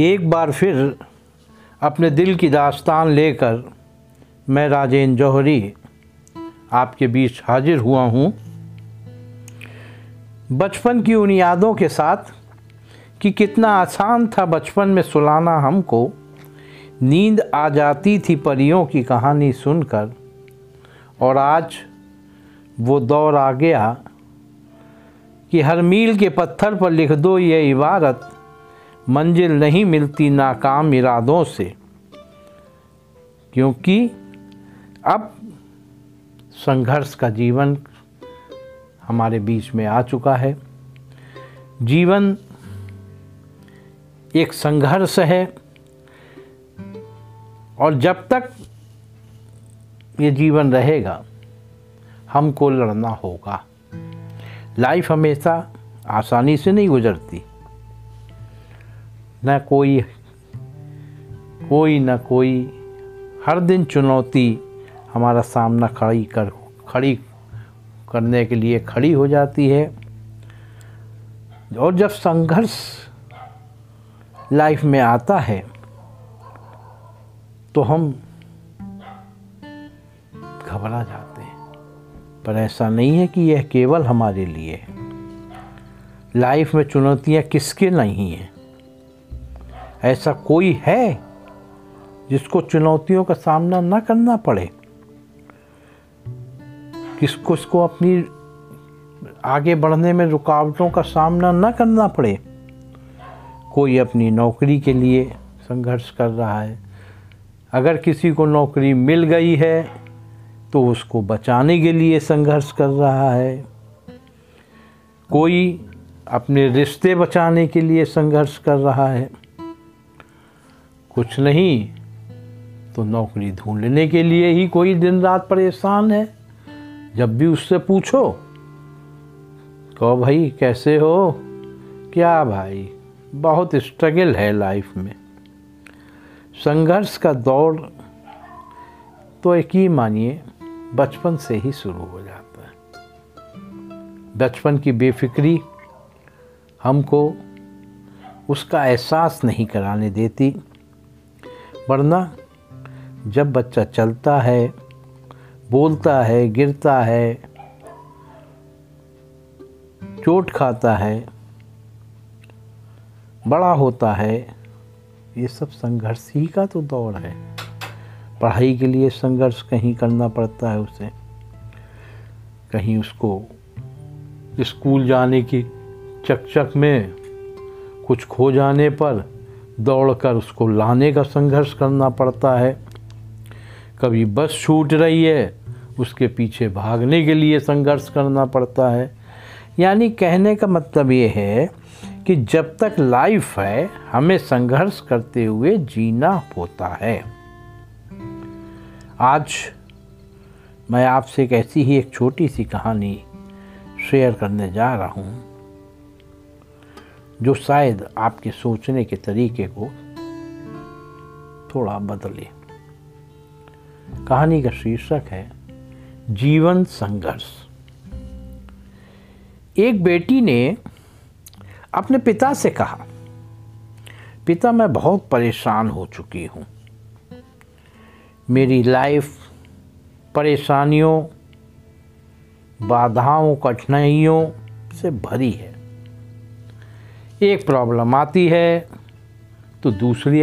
एक बार फिर अपने दिल की दास्तान लेकर मैं राजेंद्र जौहरी आपके बीच हाजिर हुआ हूँ। बचपन की उन यादों के साथ कि कितना आसान था बचपन में सुलाना हमको, नींद आ जाती थी परियों की कहानी सुनकर, और आज वो दौर आ गया कि हर मील के पत्थर पर लिख दो ये इबारत। मंजिल नहीं मिलती नाकाम इरादों से। क्योंकि अब संघर्ष का जीवन हमारे बीच में आ चुका है। जीवन एक संघर्ष है और जब तक ये जीवन रहेगा, हमको लड़ना होगा। लाइफ हमेशा आसानी से नहीं गुजरती। न कोई कोई न कोई, हर दिन चुनौती हमारा सामना खड़ी कर, खड़ी करने के लिए खड़ी हो जाती है। और जब संघर्ष लाइफ में आता है तो हम घबरा जाते हैं। पर ऐसा नहीं है कि यह केवल हमारे लिए लाइफ में चुनौतियाँ किसके नहीं हैं? ऐसा कोई है जिसको चुनौतियों का सामना न करना पड़े? किसको, इसको अपनी आगे बढ़ने में रुकावटों का सामना न करना पड़े? कोई अपनी नौकरी के लिए संघर्ष कर रहा है। अगर किसी को नौकरी मिल गई है तो उसको बचाने के लिए संघर्ष कर रहा है। कोई अपने रिश्ते बचाने के लिए संघर्ष कर रहा है। कुछ नहीं तो नौकरी ढूँढने के लिए ही कोई दिन रात परेशान है। जब भी उससे पूछो, कहो, भाई, कैसे हो? क्या भाई? बहुत स्ट्रगल है लाइफ में। संघर्ष का दौर तो एक ही मानिए, बचपन से ही शुरू हो जाता है। बचपन की बेफिक्री हमको उसका एहसास नहीं कराने देती। वरना जब बच्चा चलता है, बोलता है, गिरता है, चोट खाता है, बड़ा होता है, ये सब संघर्ष ही का तो दौर है। पढ़ाई के लिए संघर्ष कहीं करना पड़ता है उसे। कहीं उसको स्कूल जाने की चकचक में, कुछ खो जाने पर दौड़कर उसको लाने का संघर्ष करना पड़ता है। कभी बस छूट रही है, उसके पीछे भागने के लिए संघर्ष करना पड़ता है। यानी कहने का मतलब ये है कि जब तक लाइफ है, हमें संघर्ष करते हुए जीना होता है। आज मैं आपसे एक ऐसी ही एक छोटी सी कहानी शेयर करने जा रहा हूँ। जो शायद आपके सोचने के तरीके को थोड़ा बदले। कहानी का शीर्षक है, जीवन संघर्ष। एक बेटी ने अपने पिता से कहा, पिता, मैं बहुत परेशान हो चुकी हूँ। मेरी लाइफ, परेशानियों, बाधाओं, कठिनाइयों से भरी है। एक प्रॉब्लम आती है तो दूसरी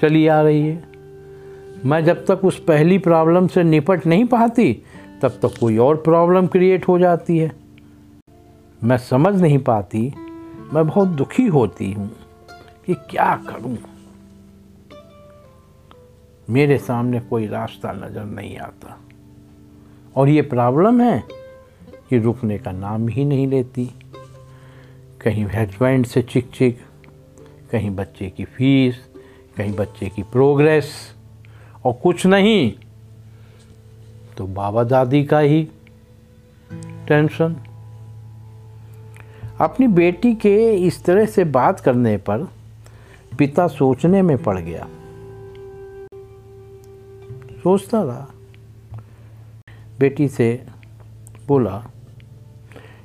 चली आ रही है। मैं जब तक उस पहली प्रॉब्लम से निपट नहीं पाती, तब तक कोई और प्रॉब्लम क्रिएट हो जाती है। मैं समझ नहीं पाती, मैं बहुत दुखी होती हूँ कि क्या करूँ। मेरे सामने कोई रास्ता नज़र नहीं आता। और ये प्रॉब्लम है कि रुकने का नाम ही नहीं लेती। कहीं हस्बैंड से चिक चिक कहीं बच्चे की फ़ीस कहीं बच्चे की प्रोग्रेस और कुछ नहीं तो बाबा दादी का ही टेंशन अपनी बेटी के इस तरह से बात करने पर पिता सोचने में पड़ गया। सोचता रहा। बेटी से बोला,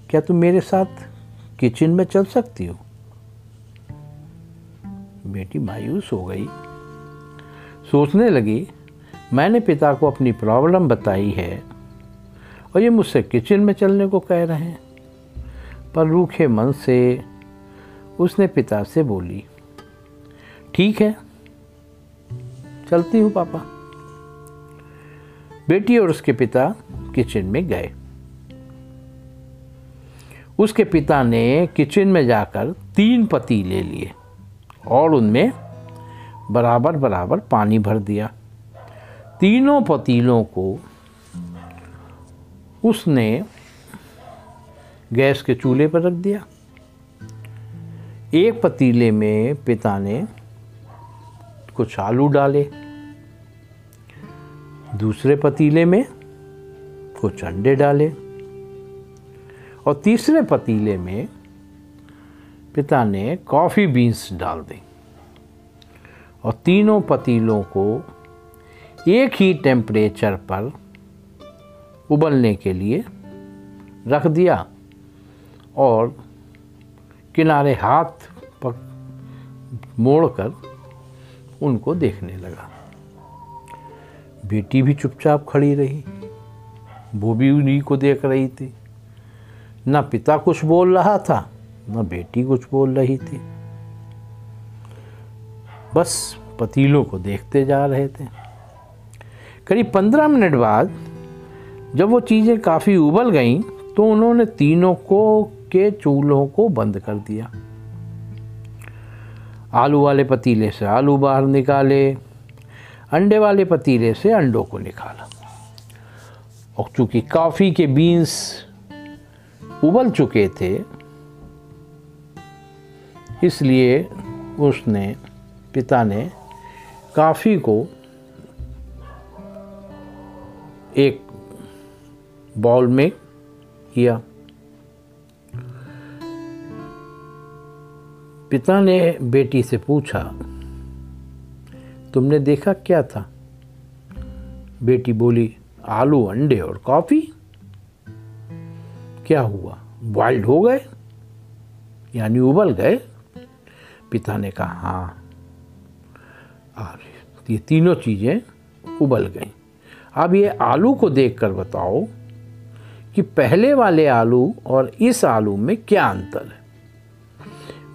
क्या तुम मेरे साथ किचन में चल सकती हो। बेटी मायूस हो गई। सोचने लगी, मैंने पिता को अपनी प्रॉब्लम बताई है और ये मुझसे किचन में चलने को कह रहे हैं। पर रूखे मन से उसने पिता से बोली, ठीक है, चलती हूँ पापा। बेटी और उसके पिता किचन में गए। उसके पिता ने किचन में जाकर तीन पतीले लिए और उनमें बराबर बराबर पानी भर दिया। तीनों पतीलों को उसने गैस के चूल्हे पर रख दिया। एक पतीले में पिता ने कुछ आलू डाले। दूसरे पतीले में कुछ अंडे डाले। और तीसरे पतीले में पिता ने कॉफ़ी बीन्स डाल दी। और तीनों पतीलों को एक ही टेम्परेचर पर उबलने के लिए रख दिया और किनारे हाथ पक मोड़कर उनको देखने लगा। बेटी भी चुपचाप खड़ी रही, वो भी उन्हीं को देख रही थी। न पिता कुछ बोल रहा था, न बेटी कुछ बोल रही थी। बस पतीलों को देखते जा रहे थे। करीब पंद्रह मिनट बाद जब वो चीज़ें काफ़ी उबल गईं तो उन्होंने तीनों को के चूल्हों को बंद कर दिया। आलू वाले पतीले से आलू बाहर निकाले, अंडे वाले पतीले से अंडों को निकाला। और चूँकि कॉफ़ी के बीन्स उबल चुके थे, इसलिए उसने, पिता ने काफ़ी को एक बॉल में किया। पिता ने बेटी से पूछा, तुमने देखा क्या था? बेटी बोली, आलू अंडे और कॉफ़ी। क्या हुआ? बॉइल्ड हो गए? यानी उबल गए? पिता ने कहा हाँ और ये तीनों चीज़ें उबल गई। अब ये आलू को देखकर बताओ कि पहले वाले आलू और इस आलू में क्या अंतर है?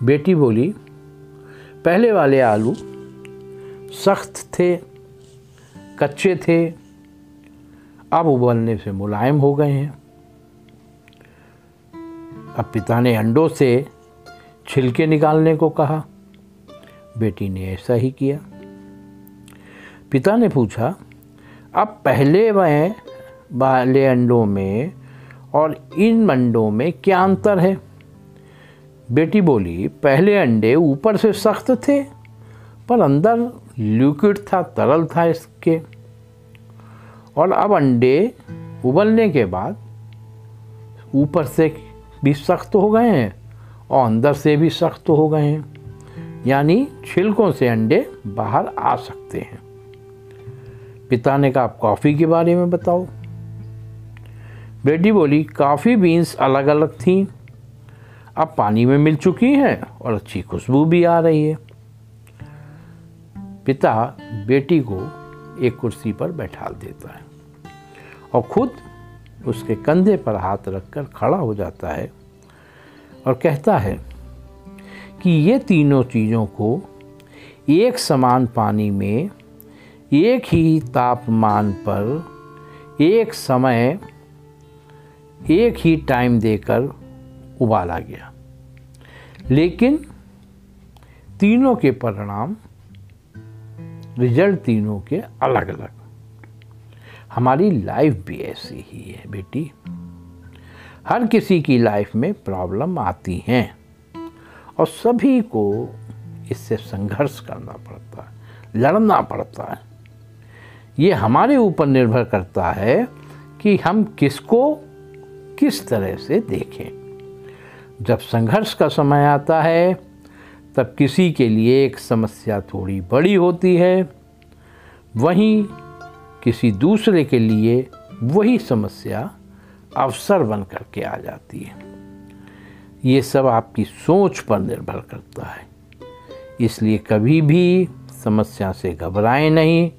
बेटी बोली, पहले वाले आलू सख्त थे, कच्चे थे, अब उबलने से मुलायम हो गए हैं। अब पिता ने अंडों से छिलके निकालने को कहा। बेटी ने ऐसा ही किया। पिता ने पूछा, अब पहले वह वाले अंडों में और इन अंडों में क्या अंतर है? बेटी बोली, पहले अंडे ऊपर से सख्त थे, पर अंदर लिक्विड था, तरल था इसके। और अब अंडे उबलने के बाद ऊपर से भी सख्त हो गए हैं और अंदर से भी सख्त हो गए हैं। यानी छिलकों से अंडे बाहर आ सकते हैं। पिता ने कहा, आप कॉफ़ी के बारे में बताओ। बेटी बोली, काफ़ी बीन्स अलग अलग थीं। अब पानी में मिल चुकी हैं और अच्छी खुशबू भी आ रही है। पिता बेटी को एक कुर्सी पर बैठा देता है और खुद उसके कंधे पर हाथ रखकर खड़ा हो जाता है। और कहता है कि ये तीनों चीज़ों को एक समान पानी में, एक ही तापमान पर, एक समय, एक ही टाइम देकर उबाला गया। लेकिन तीनों के परिणाम रिज़ल्ट तीनों के अलग अलग हमारी लाइफ भी ऐसी ही है, बेटी। हर किसी की लाइफ में प्रॉब्लम आती हैं। और सभी को इससे संघर्ष करना पड़ता है, लड़ना पड़ता है। ये हमारे ऊपर निर्भर करता है कि हम किसको किस तरह से देखें। जब संघर्ष का समय आता है, तब किसी के लिए एक समस्या थोड़ी बड़ी होती है। वहीं किसी दूसरे के लिए वही समस्या अवसर बन करके आ जाती है। ये सब आपकी सोच पर निर्भर करता है। इसलिए कभी भी समस्या से घबराएँ नहीं,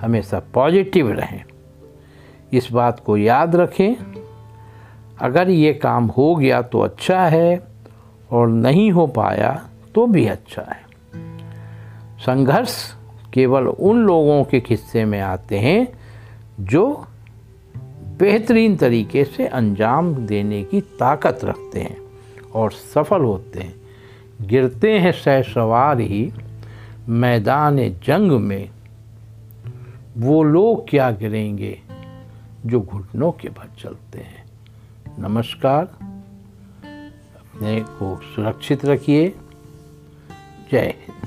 हमेशा पॉजिटिव रहें। इस बात को याद रखें, अगर ये काम हो गया तो अच्छा है और नहीं हो पाया तो भी अच्छा है। संघर्ष केवल उन लोगों के किस्से में आते हैं जो बेहतरीन तरीके से अंजाम देने की ताकत रखते हैं और सफल होते हैं। गिरते हैं सह सवार ही, मैदान जंग में। वो लोग क्या गिरेंगे जो घुटनों के बल चलते हैं? नमस्कार। अपने को सुरक्षित रखिए। जय हिंद।